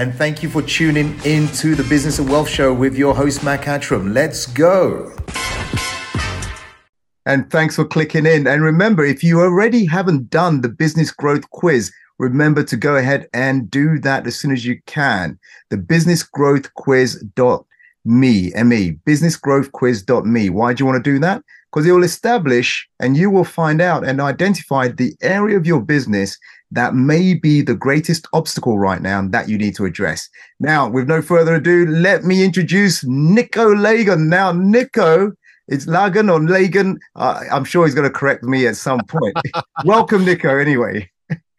and thank you for tuning in to the Business and Wealth Show with your host, Mac Attram. Let's go. And thanks for clicking in. And remember, if you already haven't done the business growth quiz, remember to go ahead and do that as soon as you can. The business growth quiz dot me, M-E, businessgrowthquiz.me. Why do you want to do that? Because it will establish and you will find out and identify the area of your business that may be the greatest obstacle right now that you need to address. Now, with no further ado, let me introduce Nico Lagan. Now, Nico, it's Lagan or Lagan. Uh, I'm sure he's going to correct me at some point. Welcome, Nico, anyway.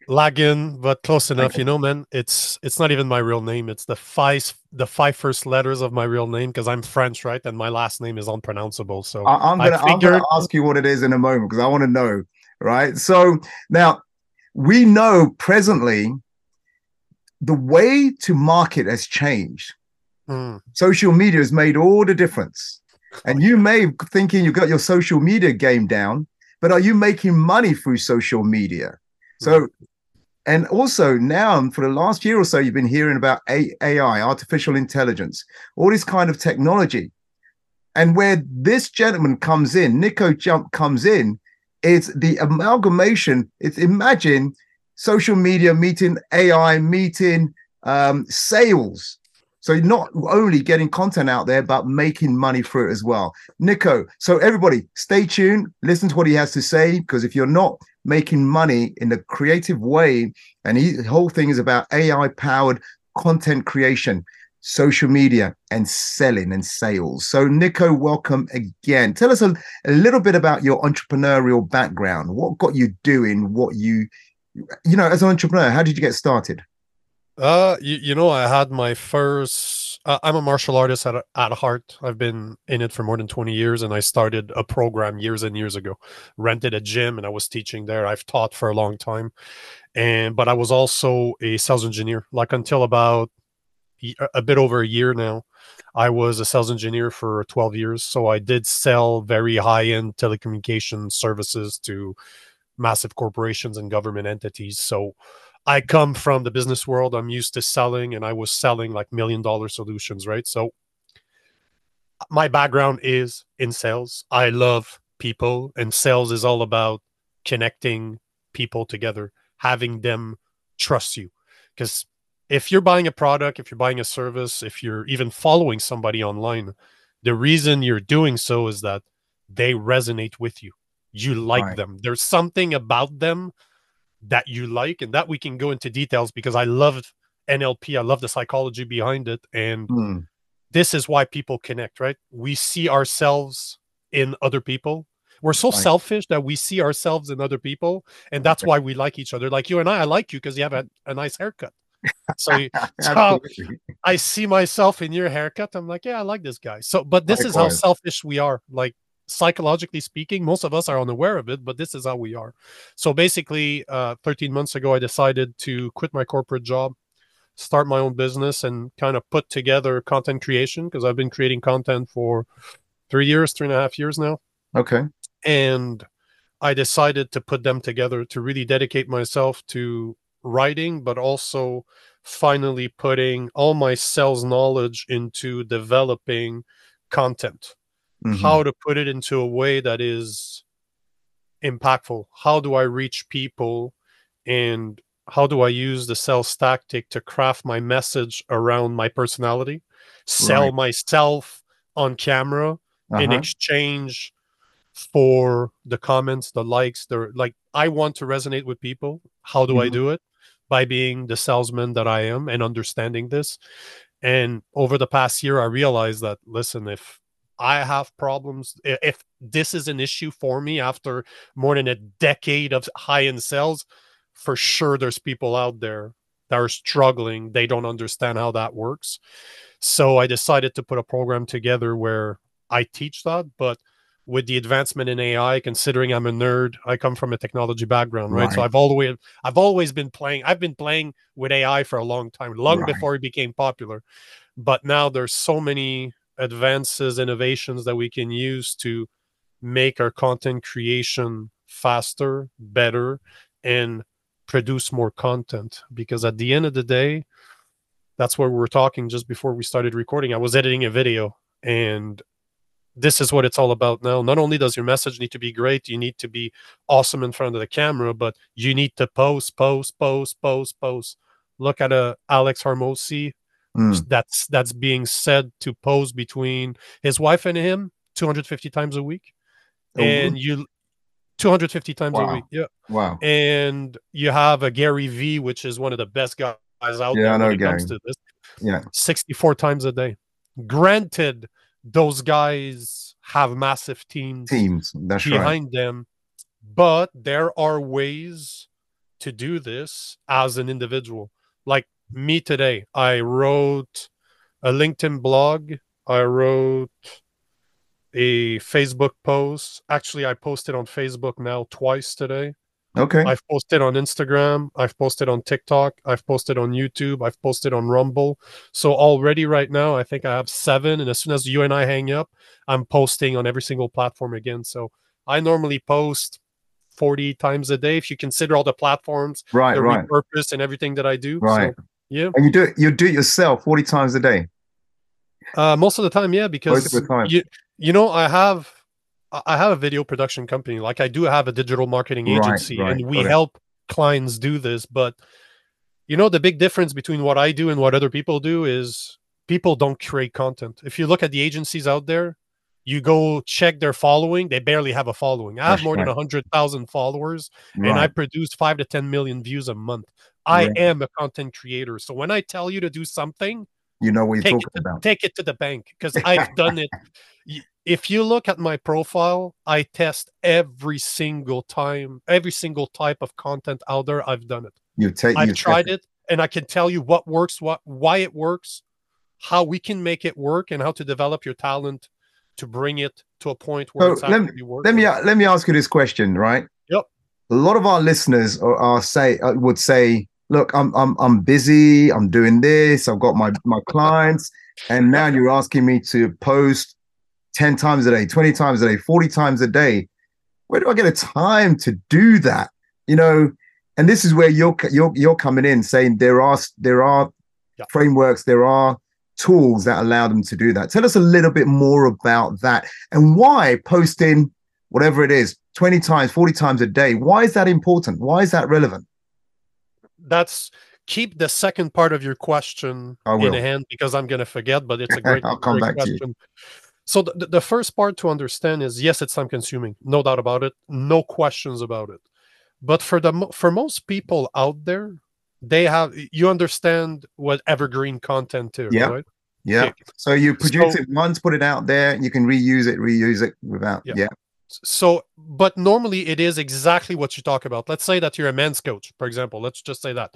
Lagan, but close enough. Okay. You know, man, it's it's not even my real name. It's the five the five first letters of my real name because I'm French, right? And my last name is unpronounceable. So I, am gonna figured... I'm gonna ask you what it is in a moment because I want to know, right? So now we know presently the way to market has changed. Mm. Social media has made all the difference. And you may thinking you've got your social media game down, but are you making money through social media? So hmm and also now for the last year or so you've been hearing about ai artificial intelligence all this kind of technology and where this gentleman comes in nico jump comes in is the amalgamation. It's imagine social media meeting ai meeting um, sales. So not only getting content out there but making money through it as well. Nico so everybody stay tuned. Listen to what he has to say because if you're not making money in a creative way. And he, the whole thing is about AI powered content creation, social media, and selling and sales. So, Nico, welcome again. Tell us a, a little bit about your entrepreneurial background. What got you doing what you, you know, as an entrepreneur, how did you get started? Uh, you, you know, I had my first. Uh, I'm a martial artist at at heart. I've been in it for more than 20 years, and I started a program years and years ago. Rented a gym, and I was teaching there. I've taught for a long time, and but I was also a sales engineer. Like until about Uh, a bit over a year now, I was a sales engineer for 12 years. So I did sell very high end telecommunication services to massive corporations and government entities. So I come from the business world. I'm used to selling, and I was selling like million dollar solutions, right? So my background is in sales. I love people, and sales is all about connecting people together, having them trust you. Because if you're buying a product, if you're buying a service, if you're even following somebody online, the reason you're doing so is that they resonate with you. You like right. them. There's something about them that you like and that we can go into details because I love NLP. I love the psychology behind it. And mm. this is why people connect, right? We see ourselves in other people. We're so right. selfish that we see ourselves in other people. And that's why we like each other. Like you and I, I like you because you have a, a nice haircut. So, so I see myself in your haircut. I'm like, yeah, I like this guy. So, but this Likewise. is how selfish we are. Like psychologically speaking, most of us are unaware of it, but this is how we are. So basically, uh, 13 months ago, I decided to quit my corporate job, start my own business, and kind of put together content creation because I've been creating content for three years, three and a half years now. Okay. And I decided to put them together to really dedicate myself to writing, but also finally putting all my sales knowledge into developing content mm-hmm. how to put it into a way that is impactful. How do I reach people and how do I use the sales tactic to craft my message around my personality, sell right. myself on camera uh-huh. in exchange for the comments, the likes, the like I want to resonate with people. How do mm-hmm. I do it? By being the salesman that I am and understanding this. And over the past year, I realized that listen, if I have problems. If this is an issue for me after more than a decade of high end sales, for sure there's people out there that are struggling. They don't understand how that works. So I decided to put a program together where I teach that, but with the advancement in AI, considering I'm a nerd, I come from a technology background, right? right. So I've always I've always been playing. I've been playing with AI for a long time, long right. before it became popular. But now there's so many advances, innovations that we can use to make our content creation faster, better, and produce more content. Because at the end of the day, that's where we were talking just before we started recording. I was editing a video and this is what it's all about now. Not only does your message need to be great, you need to be awesome in front of the camera, but you need to post, post, post, post, post. Look at a uh, Alex Hormozi. Mm. That's that's being said to pose between his wife and him 250 times a week. Oh, and you 250 times wow. a week. Yeah. Wow. And you have a Gary V, which is one of the best guys out yeah, there when it Gary. comes to this. Yeah. 64 times a day. Granted, those guys have massive teams teams behind right. them but there are ways to do this as an individual. Like me today i wrote a linkedin blog i wrote a facebook post. Actually i posted on facebook now twice today Okay. I've posted on Instagram. I've posted on TikTok. I've posted on YouTube. I've posted on Rumble. So already right now, I think I have seven. And as soon as you and I hang up, I'm posting on every single platform again. So I normally post 40 times a day if you consider all the platforms, right, the right. repurpose and everything that I do. Right. So, yeah. And you do it, you do it yourself 40 times a day. Uh, most of the time, yeah, because time. you you know I have I have a video production company. Like I do have a digital marketing agency, right, right. and we help clients do this. But you know, the big difference between what I do and what other people do is people don't create content. If you look at the agencies out there, you go check their following; they barely have a following. I have That's more right. than hundred thousand followers, Right. and I produce five to ten million views a month. I am a content creator, so when I tell you to do something, you know what you're take talking it, to, about. take it to the bank because I've done it. If you look at my profile, I test every single time, every single type of content out there. I've done it. You take I've tried it, and I can tell you what works, what why it works, how we can make it work, and how to develop your talent to bring it to a point where So it's let me- working. Let me let me ask you this question, right? Yep. A lot of our listeners are, are say uh, would say, "Look, I'm I'm I'm busy. I'm doing this. I've got my my clients, and now you're asking me to post ten times a day, twenty times a day, forty times a day. Where do I get a time to do that? You know." And this is where you're you're you're coming in, saying there are there are Yeah. frameworks, there are tools that allow them to do that. Tell us a little bit more about that and why posting whatever it is 20 times, 40 times a day, why is that important? Why is that relevant? That's keep the second part of your question in hand because I'm going to forget, but it's a great, I'll come great back to you. So the, the first part to understand is yes, it's time consuming, no doubt about it, no questions about it. But for the for most people out there, they have you understand what evergreen content is, Yeah. right? Yeah. Okay. So you produce So- it once, put it out there, you can reuse it, reuse it without. Yeah. Yeah. So, but normally it is exactly what you talk about. Let's say that you're a men's coach, for example. Let's just say that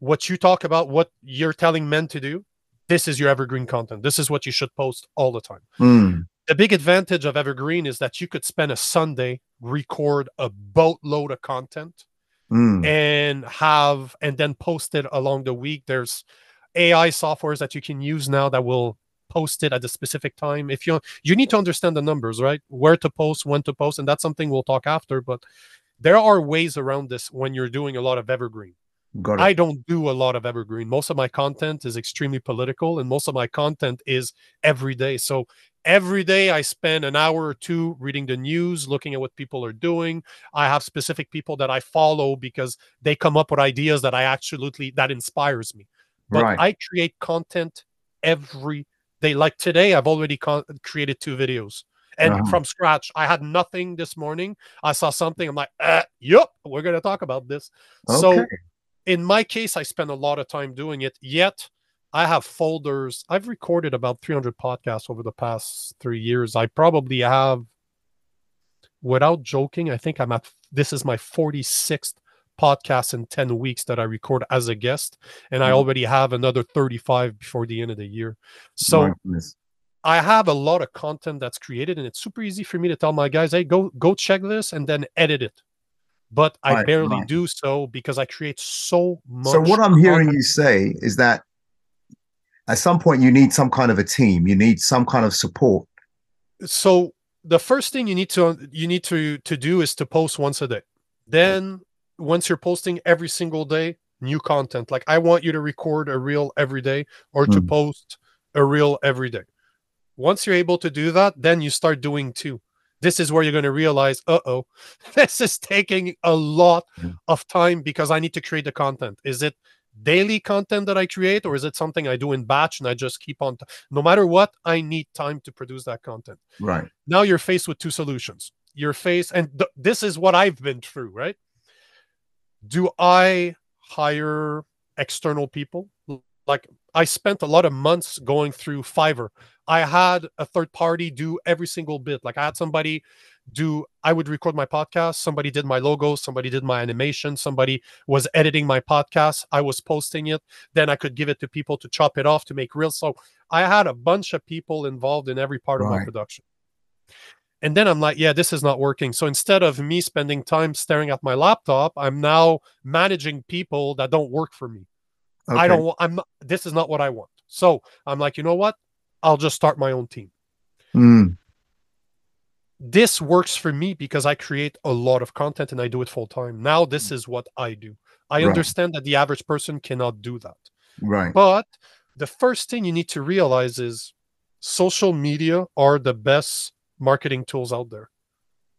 what you talk about, what you're telling men to do, this is your evergreen content. This is what you should post all the time. Mm, The big advantage of evergreen is that you could spend a Sunday, record a boatload of content, mm. and have and then post it along the week. There's AI softwares that you can use now that will post it at a specific time. If you you need to understand the numbers, right? Where to post, when to post, and that's something we'll talk after. But there are ways around this when you're doing a lot of evergreen. Got it. I don't do a lot of evergreen. Most of my content is extremely political, and most of my content is every day. So every day I spend an hour or two reading the news, looking at what people are doing. I have specific people that I follow because they come up with ideas that I absolutely that inspires me. But Right. I create content every day. Like today, I've already con- created two videos. And Uh-huh. from scratch, I had nothing this morning. I saw something. I'm like, uh, yep, we're going to talk about this. So Okay. In my case, I spend a lot of time doing it. Yet I have folders. I've recorded about 300 podcasts over the past three years. I probably have, without joking, I think I'm at this is my 46th podcast in 10 weeks that I record as a guest. And I Mhm. already have another 35 before the end of the year. So I have a lot of content that's created, and it's super easy for me to tell my guys, "Hey, go go check this and then edit it." But I Right, barely right. do so because I create so much. So what I'm hearing content. you say is that at some point you need some kind of a team, you need some kind of support. So the first thing you need to you need to to do is to post once a day. Then once you're posting every single day, new content. Like I want you to record a reel every day or to Mm. post a reel every day. Once you're able to do that, then you start doing two. This is where you're going to realize, uh oh, this is taking a lot Mm. of time because I need to create the content. Is it daily content that I create, or is it something I do in batch and I just keep on? T- no matter what, I need time to produce that content. Right. Now you're faced with two solutions. You're faced, and th- this is what I've been through, right? Do I hire external people? Like I spent a lot of months going through Fiverr. I had a third party do every single bit. Like I had somebody do, I would record my podcast. Somebody did my logo. Somebody did my animation. Somebody was editing my podcast. I was posting it. Then I could give it to people to chop it off to make reels. So I had a bunch of people involved in every part of my production. And then I'm like, yeah, this is not working. So instead of me spending time staring at my laptop, I'm now managing people that don't work for me. I don't want, I'm not, this is not what I want. So I'm like, you know what? I'll just start my own team. Mm, This works for me because I create a lot of content and I do it full time. Now, this is what I do. I. Right. understand that the average person cannot do that. right. But the first thing you need to realize is social media are the best marketing tools out there.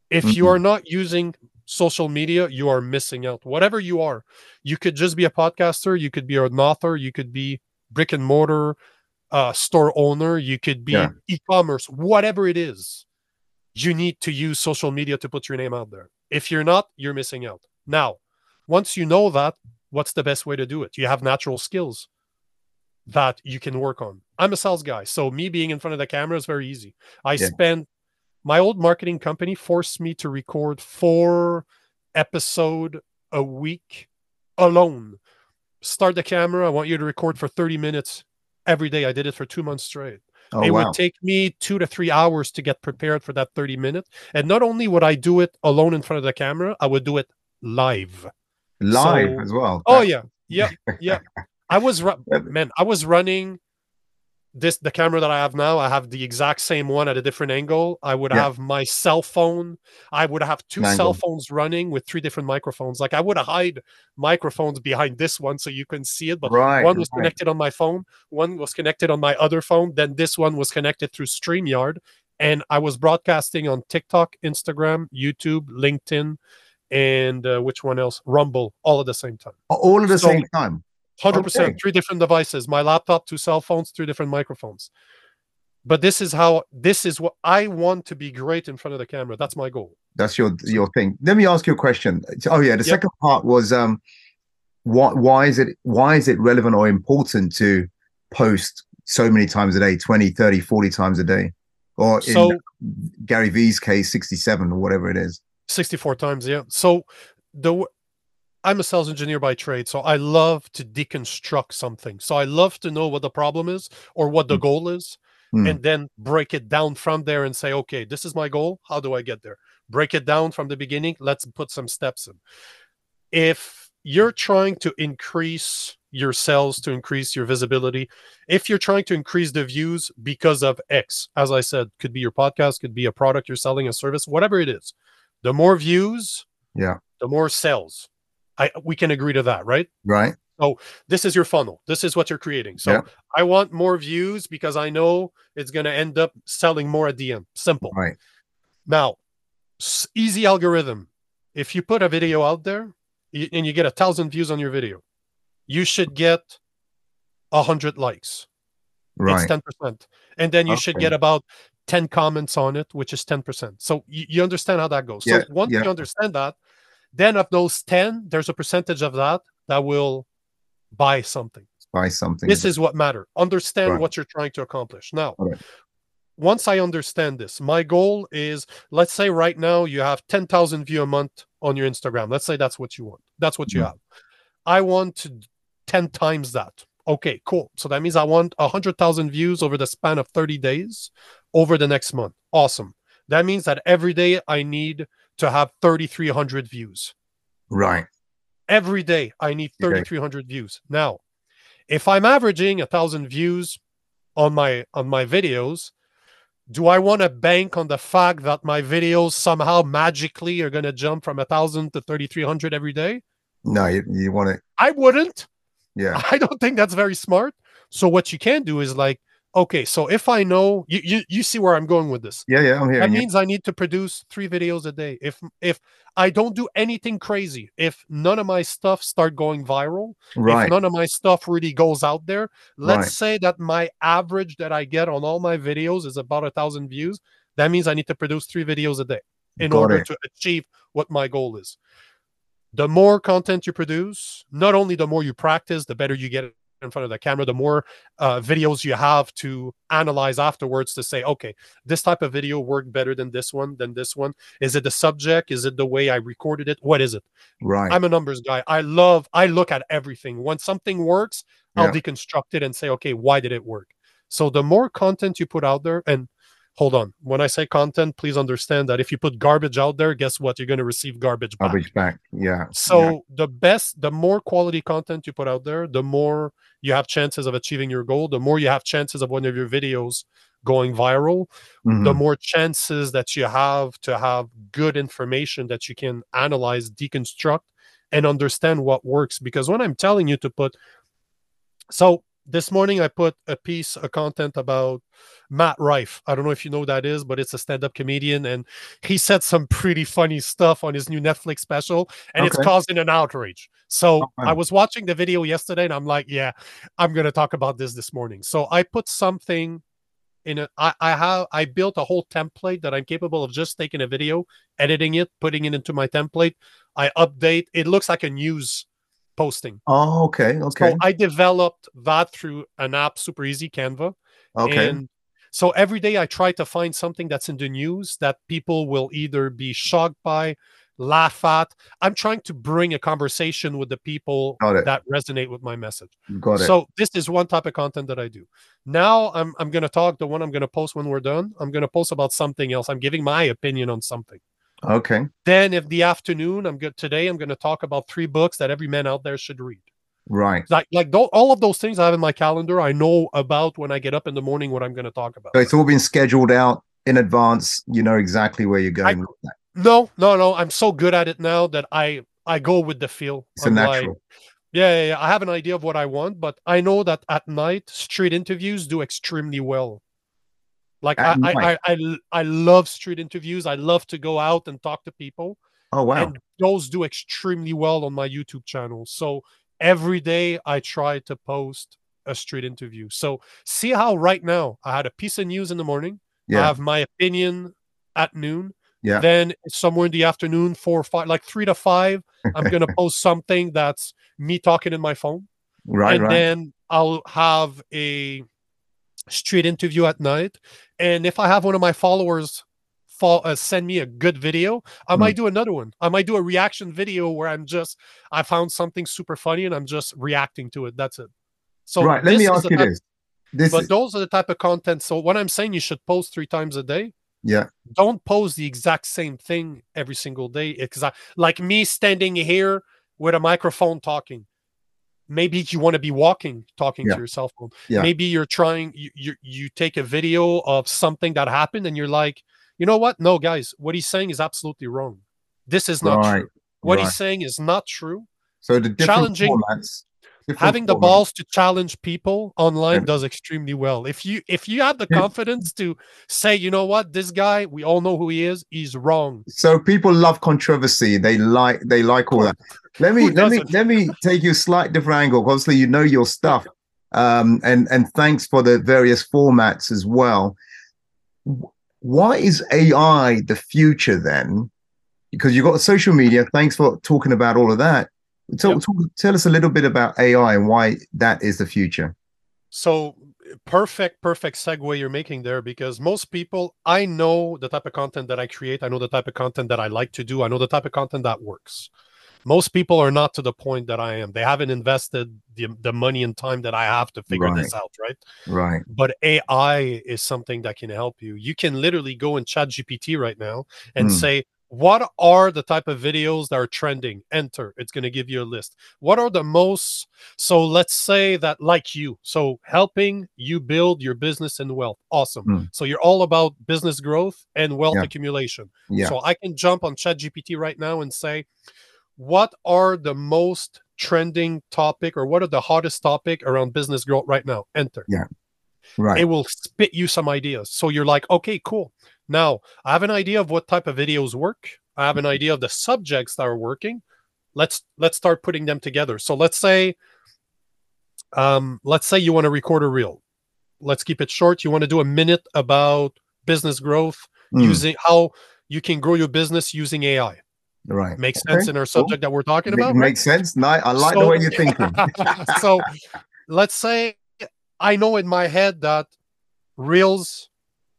If you Mhm. are not using social media, you are missing out. Whatever you are, you could just be a podcaster, you could be an author, you could be brick and mortar uh, store owner, you could be Yeah. e-commerce, whatever it is. You need to use social media to put your name out there. If you're not, you're missing out. Now, once you know that, what's the best way to do it? You have natural skills that you can work on. I'm a sales guy, so me being in front of the camera is very easy. I Yeah. spend my old marketing company forced me to record four episode a week alone. Start the camera. I want you to record for 30 minutes every day. I did it for two months straight. Oh it wow. would take me two to three hours to get prepared for that 30 minutes. And not only would I do it alone in front of the camera, I would do it live. Live so- as well. Oh yeah, yeah, yeah. I was man. I was running this the camera that I have now. I have the exact same one at a different angle. I would Yeah. have my cell phone. I would have two Angle. cell phones running with three different microphones. Like I would hide microphones behind this one so you couldn't see it, but Right. one was right. connected on my phone, one was connected on my other phone, then this one was connected through StreamYard, and I was broadcasting on TikTok, Instagram, YouTube, LinkedIn, and uh, which one else? Rumble, all at the same time. All at the So- same time. Hundred percent, Okay. three different devices: my laptop, two cell phones, three different microphones. But this is how this is what I want to be great in front of the camera. That's my goal. That's your your thing. Let me ask you a question. Oh yeah, the Yep. second part was um why why is it why is it relevant or important to post so many times a day, 20, 30, 40 times a day? Or in So Gary V's case, 67 or whatever it is. 64 times, yeah. So the I'm a sales engineer by trade, so I love to deconstruct something. So I love to know what the problem is or what the Mm. goal is, Hmm. and then break it down from there and say, okay, this is my goal. How do I get there? Break it down from the beginning. Let's put some steps in. If you're trying to increase your sales, to increase your visibility, if you're trying to increase the views because of X, as I said, could be your podcast, could be a product you're selling, a service, whatever it is, the more views, Yeah. the more sales. I we can agree to that, right? Right? So this is your funnel. This is what you're creating. So Yeah. I want more views because I know it's going to end up selling more at the end. Simple. Right. Now, s- easy algorithm. If you put a video out there and you get a thousand views on your video, you should get a hundred likes. Right. It's ten percent, and then you should get about ten comments on it, which is ten percent. So you, you understand how that goes. Yeah, so once yeah. you understand that, then of those ten, there's a percentage of that that will buy something. Buy something. This is what matter. Understand Right. what you're trying to accomplish. Now, once I understand this, my goal is let's say right now you have 10,000 view a month on your Instagram. Let's say that's what you want. That's what you Mhm. have. I want to 10 times that. Okay, cool. So that means I want 100,000 views over the span of 30 days over the next month. Awesome. That means that every day I need to have 3,300 views right. every day i need Okay. 3300 views now if i'm averaging a thousand views on my on my videos do i want to bank on the fact that my videos somehow magically are going to jump from a thousand to 3300 every day No, you, you want it. I wouldn't. Yeah. I don't think that's very smart. So what you can do is like, okay, so if I know you you, you see where I'm going with this. Yeah, yeah, I'm here. That means I need to produce three videos a day. If if I don't do anything crazy, if none of my stuff start going viral, right. if none of my stuff really goes out there, let's Right. say that my average that I get on all my videos is about a thousand views. That means I need to produce three videos a day in Got order it. to achieve what my goal is. The more content you produce, not only the more you practice, the better you get in front of the camera, the more uh, videos you have to analyze afterwards to say, okay, this type of video worked better than this one, than this one. Is it the subject? Is it the way I recorded it? What is it? right. I'm a numbers guy. I love, I look at everything. When something works, I'll deconstruct it and say, okay, why did it work? So the more content you put out there, and hold on, when I say content, please understand that if you put garbage out there, guess what? You're going to receive garbage back. Garbage back. Yeah. So yeah. the best, the more quality content you put out there, the more you have chances of achieving your goal. The more you have chances of one of your videos going viral, Mhm. the more chances that you have to have good information that you can analyze, deconstruct, and understand what works. Because when I'm telling you to put, so this morning I put a piece of content about Matt Rife. I don't know if you know who that is, but it's a stand-up comedian, and he said some pretty funny stuff on his new Netflix special, and it's causing an outrage. So wow. I was watching the video yesterday, and I'm like, yeah, I'm gonna talk about this this morning. So I put something in a I, I have I built a whole template that I'm capable of just taking a video, editing it, putting it into my template. I update. It looks like a news posting. Oh, okay. Okay. So I developed that through an app, super easy, Canva. okay. And so every day I try to find something that's in the news that people will either be shocked by, laugh at. I'm trying to bring a conversation with the people that resonate with my message. Got it. So this is one type of content that I do. Now I'm I'm gonna talk the one I'm gonna post when we're done. I'm gonna post about something else. I'm giving my opinion on something. Okay. Then if the afternoon I'm good today, I'm gonna talk about three books that every man out there should read. Right. Like like tho- all of those things I have in my calendar. I know about when I get up in the morning what I'm gonna talk about. So it's all been scheduled out in advance. You know exactly where you're going. with that. No, no, no. I'm so good at it now that I I go with the feel. It's a I'm like, natural. yeah, yeah, yeah. I have an idea of what I want, but I know that at night street interviews do extremely well. Like I, I, I? I, I love street interviews. I love to go out and talk to people, oh wow. and those do extremely well on my YouTube channel. So every day I try to post a street interview. So see how right now I had a piece of news in the morning. Yeah. I have my opinion at noon. Yeah. Then somewhere in the afternoon, four or five, like three to five, I'm gonna post something that's me talking in my phone, right. and right. then I'll have a street interview at night. And if I have one of my followers fall, uh, send me a good video, I Hmm. might do another one. I might do a reaction video where I'm just I found something super funny and I'm just reacting to it. That's it. So right. Let me ask you type- this. This But is, those are the type of content. So what I'm saying, you should post three times a day yeah. don't post the exact same thing every single day. Exact like me standing here with a microphone talking. Maybe you want to be walking, talking Yeah. to your cell phone. Yeah. Maybe you're trying. You, you you take a video of something that happened, and you're like, you know what? No, guys, what he's saying is absolutely wrong. This is not Right. true. What right. he's saying is not true. So the different challenging- formats. Having the balls to challenge people online does extremely well. If you if you have the confidence to say, you know what, this guy, we all know who he is, he's wrong. So people love controversy. They like they like all that. Let me let me let me take you a slight different angle. Obviously, you know your stuff. Um, and and thanks for the various formats as well. Why is AI the future then? Because you've got social media. Thanks for talking about all of that. Talk, Yep. talk, tell us a little bit about AI and why that is the future. So perfect, perfect segue you're making there because most people, I know the type of content that I create. I know the type of content that I like to do. I know the type of content that works. Most people are not to the point that I am. They haven't invested the, the money and time that I have to figure this out, right? Right. But AI is something that can help you. You can literally go in Chat GPT right now and Hmm. say, what are the type of videos that are trending? Enter. It's going to give you a list. What are the most? So let's say that, like you, so helping you build your business and wealth. Awesome. Hmm. So you're all about business growth and wealth Yeah. accumulation. Yeah. So I can jump on Chat GPT right now and say, what are the most trending topic or what are the hottest topic around business growth right now? Enter. Yeah. Right. It will spit you some ideas. So you're like, okay, cool. Now I have an idea of what type of videos work. I have an Mm-hmm. idea of the subjects that are working. Let's let's start putting them together. So let's say um let's say you want to record a reel. Let's keep it short. You want to do a minute about business growth Mm, using how you can grow your business using AI. right. Makes Okay, sense in our cool. subject that we're talking about. right? makes sense. No, I like the way you're thinking. so let's say I know in my head that reels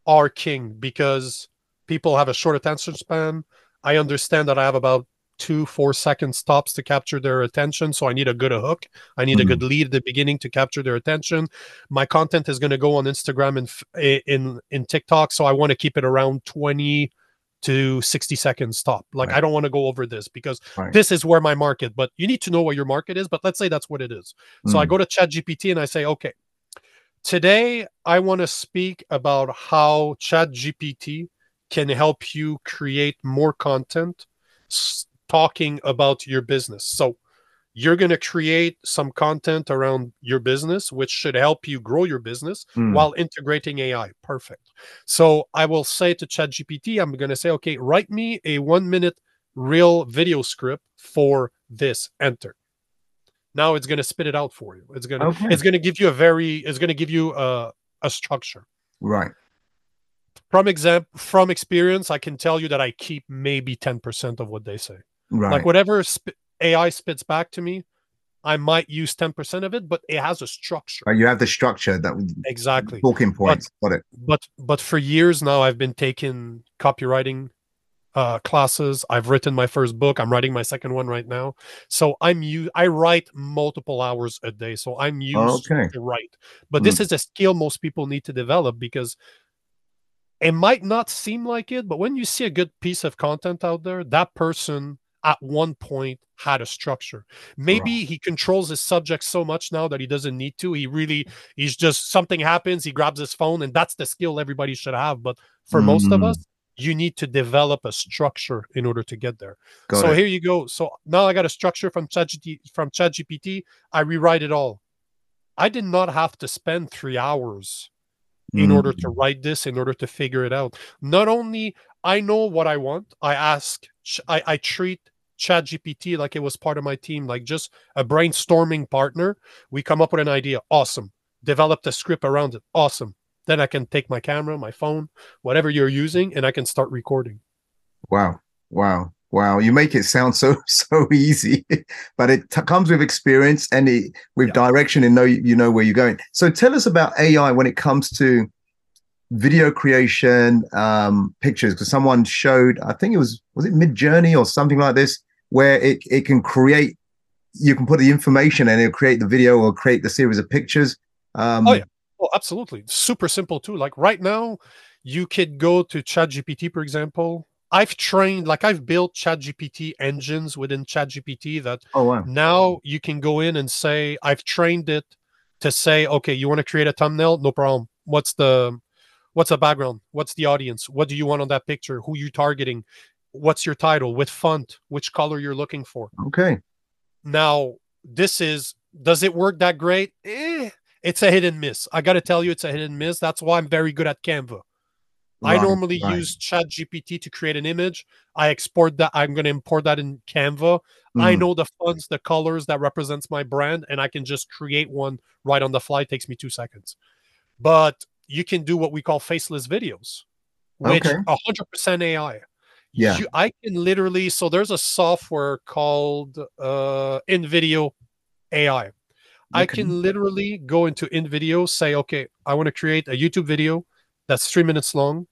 are king because people have a short attention span. I understand that I have about two, four second stops to capture their attention. So I need a good hook. I need Mhm. a good lead at the beginning to capture their attention. My content is going to go on Instagram and in in TikTok. So I want to keep it around 20 to 60 seconds stop. Like Right. I don't want to go over this because Right. this is where my market, but you need to know what your market is. But let's say that's what it is. So I Mm, go to ChatGPT and I say, okay, today I want to speak about how ChatGPT can help you create more content talking about your business. So you're going to create some content around your business, which should help you grow your business mm, while integrating AI. Perfect. So I will say to ChatGPT, I'm going to say, okay, write me a one minute reel video script for this. Enter. Now it's going to spit it out for you. It's going to Okay. it's going to give you a very it's going to give you a a structure. right. From example, from experience, I can tell you that I keep maybe 10% of what they say. Right. Like whatever sp- AI spits back to me, I might use 10% of it, but it has a structure. Uh, you have the structure that Exactly. talking points. Got it. but but for years now i've been taking copywriting uh classes. I've written my first book. I'm writing my second one right now. So i'm you i write multiple hours a day so i'm used Okay. to write. But this is a skill most people need to develop because it might not seem like it but when you see a good piece of content out there that person at one point had a structure. Maybe he controls his subject so much now that he doesn't need to. He really he's just something happens he grabs his phone and that's the skill everybody should have. But for most of Mm. us you need to develop a structure in order to get there. Got so it. here you go. So now i got a structure from ChatGPT from ChatGPT I rewrite it all. I did not have to spend 3 hours in Mm, order to write this in order to figure it out. Not only i know what i want i ask i, I treat chat gpt like it was part of my team like just a brainstorming partner. We come up with an idea. Awesome. Develop the script around it. Awesome then i can take my camera my phone whatever you're using and i can start recording Wow. Wow. Wow. You make it sound so so easy, but it t- comes with experience and it, with Yeah. direction and know you know where you're going. So tell us about AI when it comes to video creation, um, pictures. Because someone showed, I think it was was it Midjourney or something like this, where it it can create. You can put the information and it'll create the video or create the series of pictures. Um, Oh, yeah. Oh, absolutely. Super simple too. Like right now, you could go to ChatGPT, for example. I've trained, like I've built ChatGPT engines within ChatGPT that Oh wow. now you can go in and say, I've trained it to say, okay, you want to create a thumbnail? No problem. What's the what's the background? What's the audience? What do you want on that picture? Who you targeting? What's your title? With font? Which color you're looking for? Okay. Now, this is does it work that great? Eh, it's a hit and miss. I got to tell you, it's a hit and miss. That's why I'm very good at Canva. I normally right. use ChatGPT to create an image. I export that. I'm going to import that in Canva. I Mm, know the fonts, the colors that represents my brand, and I can just create one right on the fly. It takes me two seconds. But you can do what we call faceless videos, which Okay. 100% AI. Yeah. You- I can literally. So there's a software called uh, InVideo AI. I can literally go into InVideo, say, okay, I want to create a YouTube video that's three minutes long.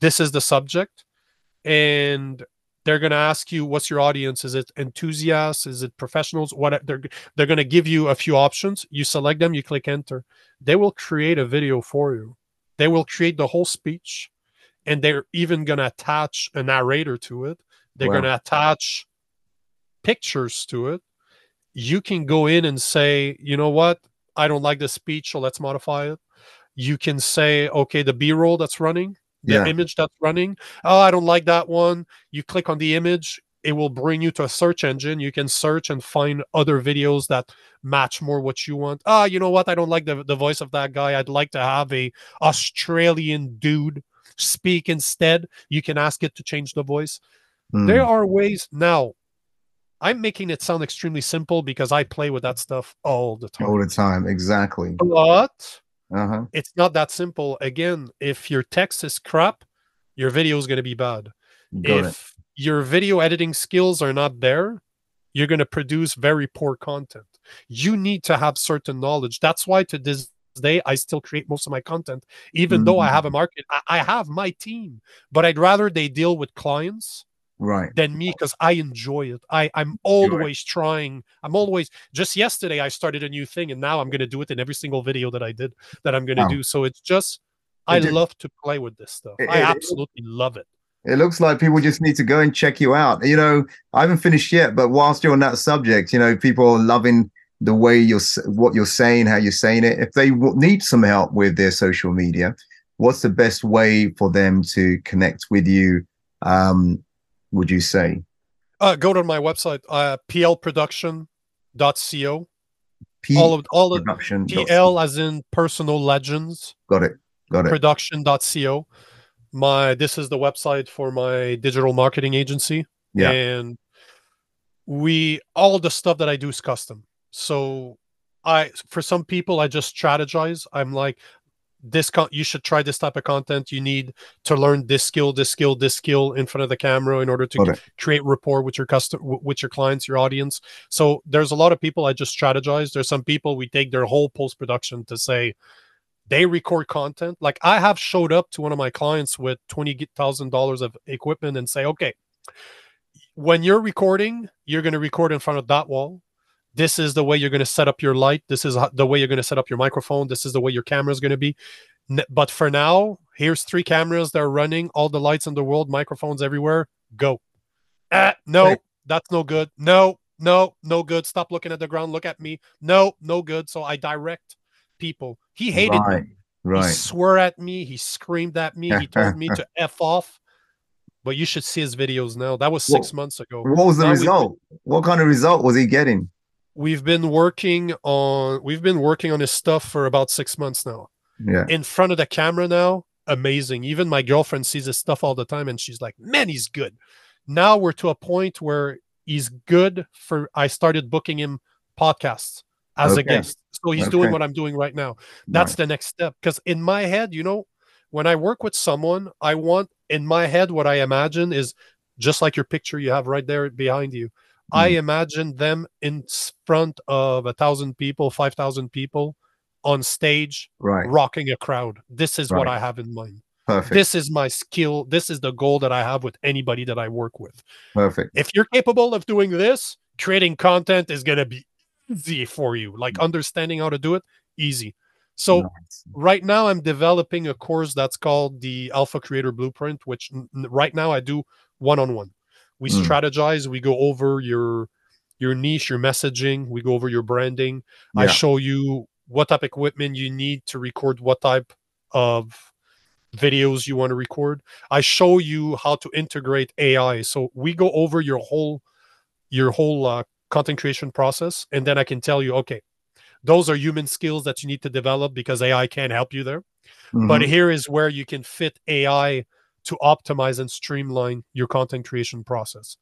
This is the subject. And they're going to ask you, what's your audience? Is it enthusiasts? Is it professionals? What they're they're going to give you a few options. You select them, you click enter. They will create a video for you. They will create the whole speech, and they're even going to attach a narrator to it. They're Wow. going to attach pictures to it. You can go in and say, you know what? I don't like the speech, so let's modify it. You can say, okay, the B-roll that's running, the Yeah. image that's running. Oh, I don't like that one. You click on the image, it will bring you to a search engine. You can search and find other videos that match more what you want. Ah, you know what? I don't like the, the voice of that guy. I'd like to have a Australian dude speak instead. You can ask it to change the voice. Mm. There are ways now. I'm making it sound extremely simple because I play with that stuff all the time. All the time, exactly. But uh-huh. it's not that simple. Again, if your text is crap, your video is going to be bad. Got if it. your video editing skills are not there, you're going to produce very poor content. You need to have certain knowledge. That's why to this day I still create most of my content, even mm-hmm. though I have a market. I, I have my team, but I'd rather they deal with clients right. than me because i enjoy it. I i'm always trying i'm always just yesterday i started a new thing and now i'm going to do it in every single video that i did that i'm going to oh. do. So it's just i it love to play with this stuff. It, i absolutely it, love it. It looks like people just need to go and check you out. You know i haven't finished yet but whilst you're on that subject you know people are loving the way you're what you're saying how you're saying it. If they need some help with their social media what's the best way for them to connect with you um, would you say? Uh, go to my website, uh, plproduction.co. P- all of all of PL as in personal legends. Got it. Got it. Production.co. My this is the website for my digital marketing agency. Yeah. And we all the stuff that I do is custom. So I for some people I just strategize. I'm like, this con- you should try this type of content. You need to learn this skill this skill this skill in front of the camera in order to okay. create rapport with your customer with your clients your audience. So there's a lot of people i just strategize. There's some people we take their whole post production to say they record content. Like i have showed up to one of my clients with $20000 of equipment and say okay when you're recording you're going to record in front of that wall this is the way you're going to set up your light. This is the way you're going to set up your microphone. This is the way your camera is going to be but for now here's three cameras that are running all the lights in the world microphones everywhere. Go. Ah, no that's no good. No no no good. Stop looking at the ground. Look at me. No no good. So i direct people. He hated right, me. Right. he swore at me. He screamed at me. He told me to f off. But you should see his videos now. That was six what, months ago. what was the now result? We, what kind of result was he getting we've been working on we've been working on his stuff for about six months now. Yeah. In front of the camera now, amazing. Even my girlfriend sees his stuff all the time and she's like, man, he's good. Now we're to a point where he's good for I started booking him podcasts as okay. a guest. So he's okay. doing what I'm doing right now. That's right. the next step. Because in my head, you know, when I work with someone, I want in my head what I imagine is just like your picture you have right there behind you. I hmm. imagine them in front of a thousand people, five thousand people on stage, right. rocking a crowd. This is right. what I have in mind. Perfect. This is my skill. This is the goal that I have with anybody that I work with. Perfect. If you're capable of doing this, creating content is going to be easy for you. Like hmm. understanding how to do it, easy. So nice. right now I'm developing a course that's called the Alpha Creator Blueprint, which n- right now I do one on one. We mm. strategize. We go over your your niche, your messaging. We go over your branding. Yeah. I show you what type of equipment you need to record what type of videos you want to record. I show you how to integrate AI. So we go over your whole your whole uh, content creation process, and then I can tell you, okay, those are human skills that you need to develop because AI can't help you there. Mm-hmm. But here is where you can fit AI to optimize and streamline your content creation process.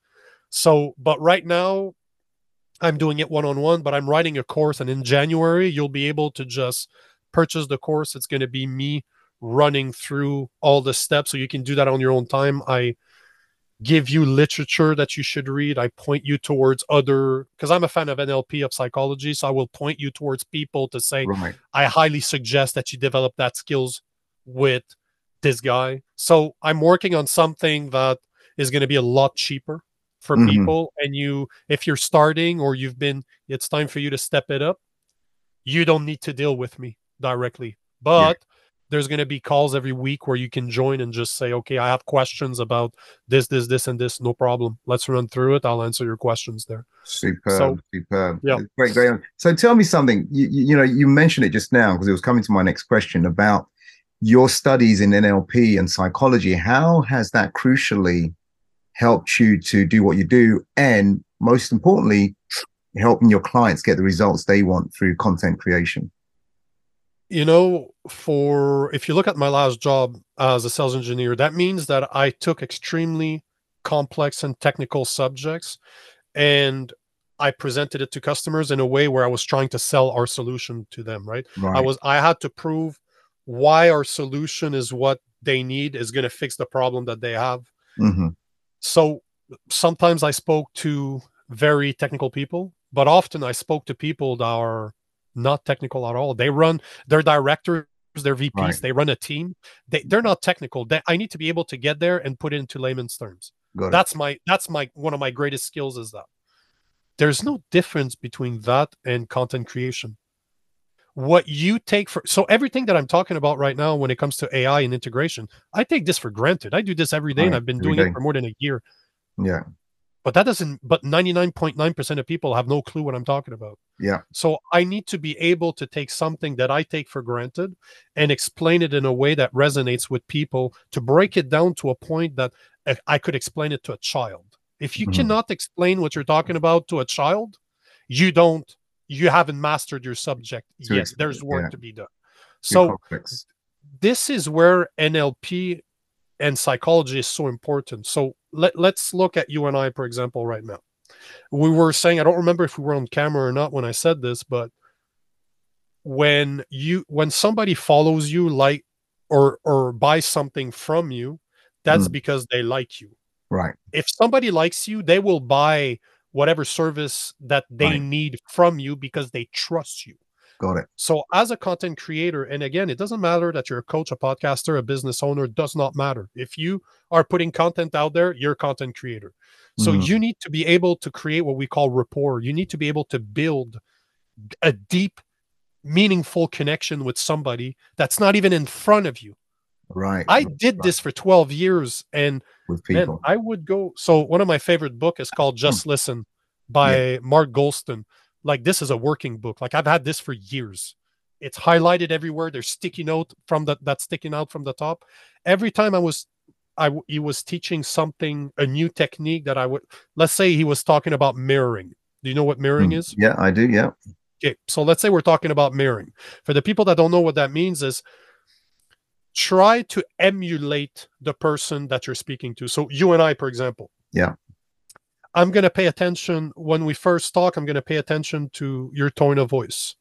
So, but right now, I'm doing it one on one, but I'm writing a course, and in January, you'll be able to just purchase the course. It's going to be me running through all the steps, so you can do that on your own time. I give you literature that you should read. I point you towards other because I'm a fan of NLP of psychology, so I will point you towards people to say, right. I highly suggest that you develop that skills with this guy. So I'm working on something that is going to be a lot cheaper for mm-hmm. people. And you, if you're starting or you've been, it's time for you to step it up. You don't need to deal with me directly, but yeah. there's going to be calls every week where you can join and just say, okay, I have questions about this, this, this, and this. No problem. Let's run through it. I'll answer your questions there. Superb, so, superb. Yeah, great, great. So tell me something. You, you, you know, you mentioned it just now because it was coming to my next question about your studies in NLP and psychology, how has that crucially helped you to do what you do, and most importantly, helping your clients get the results they want through content creation? You know, for if you look at my last job as a sales engineer, that means that I took extremely complex and technical subjects and I presented it to customers in a way where I was trying to sell our solution to them, right? right. I was I had to prove why our solution is what they need is going to fix the problem that they have. Mm-hmm. So sometimes I spoke to very technical people, but often I spoke to people that are not technical at all. They run their directors, their VPs, right. they run a team. They they're not technical. They, I need to be able to get there and put it into layman's terms. That's my that's my one of my greatest skills is that. There's no difference between that and content creation what you take for so everything that I'm talking about right now when it comes to AI and integration, I take this for granted. I do this every day right, and I've been doing day. it for more than a year. Yeah. But that doesn't but 99.9% of people have no clue what I'm talking about. Yeah. So I need to be able to take something that I take for granted and explain it in a way that resonates with people to break it down to a point that I could explain it to a child. If you mm-hmm. cannot explain what you're talking about to a child, you don't you haven't mastered your subject Too yet. There's work yeah. to be done. So this is where NLP and psychology is so important. So let, let's look at you and I, for example, right now. We were saying, I don't remember if we were on camera or not when I said this, but when you when somebody follows you like or or buys something from you, that's mm. because they like you. Right. If somebody likes you, they will buy whatever service that they right. need from you because they trust you. Got it. So, as a content creator, and again, it doesn't matter that you're a coach, a podcaster, a business owner, does not matter. If you are putting content out there, you're a content creator. So, mm. you need to be able to create what we call rapport. You need to be able to build a deep, meaningful connection with somebody that's not even in front of you. Right. I did right. this for 12 years and with people. Man, I would go. So one of my favorite book is called hmm. Just Listen by yeah. Mark Goulston. Like this is a working book. Like I've had this for years. It's highlighted everywhere. There's sticky note from that that's sticking out from the top. Every time I was I he was teaching something, a new technique that I would let's say he was talking about mirroring. Do you know what mirroring mm. is? Yeah, I do. Yeah. Okay. So let's say we're talking about mirroring. For the people that don't know what that means is try to emulate the person that you're speaking to. So you and I, for example. Yeah. I'm going to pay attention when we first talk. I'm going to pay attention to your tone of voice,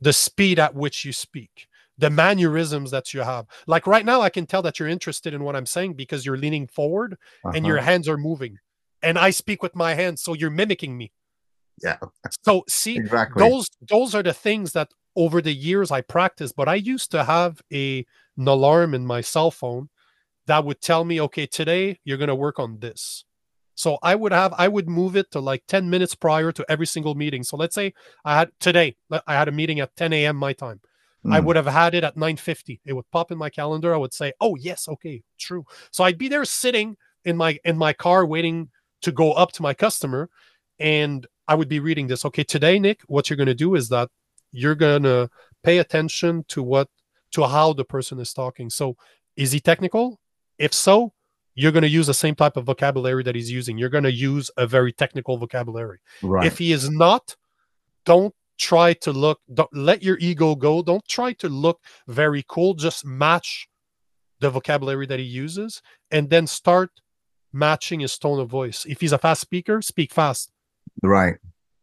the speed at which you speak, the mannerisms that you have. Like right now, I can tell that you're interested in what I'm saying because you're leaning forward uh-huh. and your uh-huh. hands are moving. And I speak with my hands, so you're mimicking me. Yeah. So see, exactly. those those are the things that over the years I practiced. But I used to have a an alarm in my cell phone that would tell me, okay, today you're going to work on this. So I would have, I would move it to like 10 minutes prior to every single meeting. So let's say I had today, I had a meeting at 10 a.m. my time. Mm. I would have had it at 9:50. It would pop in my calendar. I would say, "Oh yes, okay, true." So I'd be there sitting in my in my car waiting to go up to my customer, and I would be reading this. Okay, today, Nick, what you're going to do is that you're going to pay attention to what to how the person is talking. So, is he technical? If so, you're going to use the same type of vocabulary that he's using. You're going to use a very technical vocabulary. Right. If he is not, don't try to look, don't let your ego go. Don't try to look very cool. Just match the vocabulary that he uses and then start matching his tone of voice. If he's a fast speaker, speak fast. Right.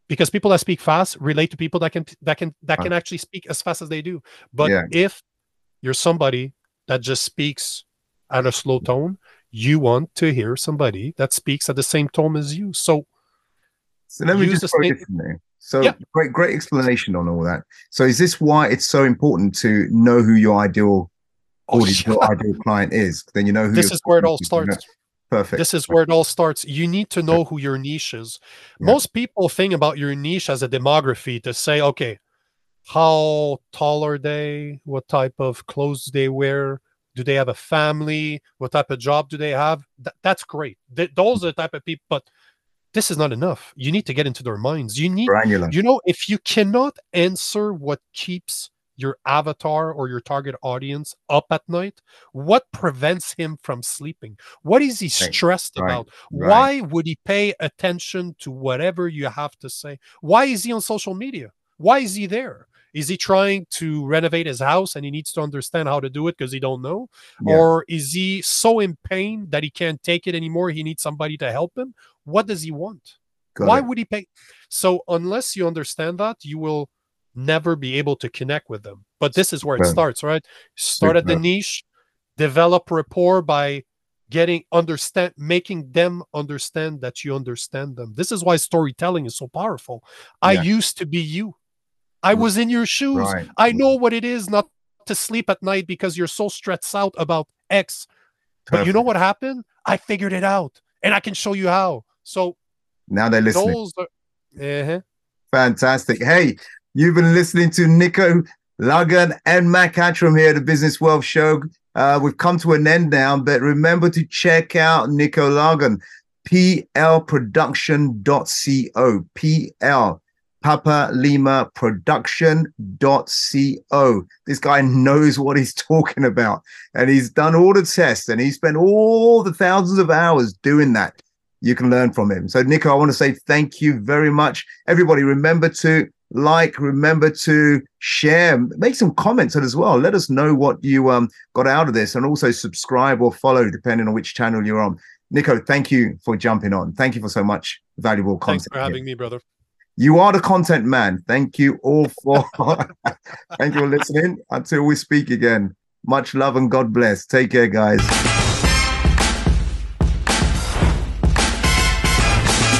Because people that speak fast relate to people that can that can that can actually speak as fast as they do. But yeah. if you're somebody that just speaks at a slow tone. You want to hear somebody that speaks at the same tone as you. So, so let me just it from there. So yeah. great, great explanation on all that. So is this why it's so important to know who your ideal oh, yeah. your ideal client is? Then you know who. This is where it all starts. Perfect. This is where it all starts. You need to know who your niche is. Yeah. Most people think about your niche as a demography to say, okay, how tall are they what type of clothes they wear do they have a family what type of job do they have Th- that's great Th- those are the type of people but this is not enough you need to get into their minds you need Granular. you know if you cannot answer what keeps your avatar or your target audience up at night? What prevents him from sleeping? What is he stressed right. about? Right. Why would he pay attention to whatever you have to say? Why is he on social media? Why is he there? Is he trying to renovate his house and he needs to understand how to do it because he don't know? Yeah. Or is he so in pain that he can't take it anymore? He needs somebody to help him. What does he want? Got Why it. would he pay? So unless you understand that, you will never be able to connect with them. But this is where it starts, right? Start at the niche, develop rapport by getting understand making them understand that you understand them this is why storytelling is so powerful i used to be you i was in your shoes right. i know what it is not to sleep at night because you're so stressed out about x Perfect. but you know what happened i figured it out and i can show you how so now they're listening are, uh-huh. fantastic hey You've been listening to Nico Lagan and Mac Attram here at the Business Wealth Show. Uh, we've come to an end now, but remember to check out Nico Lagan, plproduction.co. PL, Papa Lima Production.co. This guy knows what he's talking about, and he's done all the tests and he spent all the thousands of hours doing that. You can learn from him. So, Nico, I want to say thank you very much. Everybody, remember to like, remember to share, make some comments as well. Let us know what you um, got out of this and also subscribe or follow depending on which channel you're on. Nico, thank you for jumping on. Thank you for so much valuable content. Thanks for having here. me, brother. You are the content man. Thank you all for thank you for listening. Until we speak again. Much love and God bless. Take care, guys.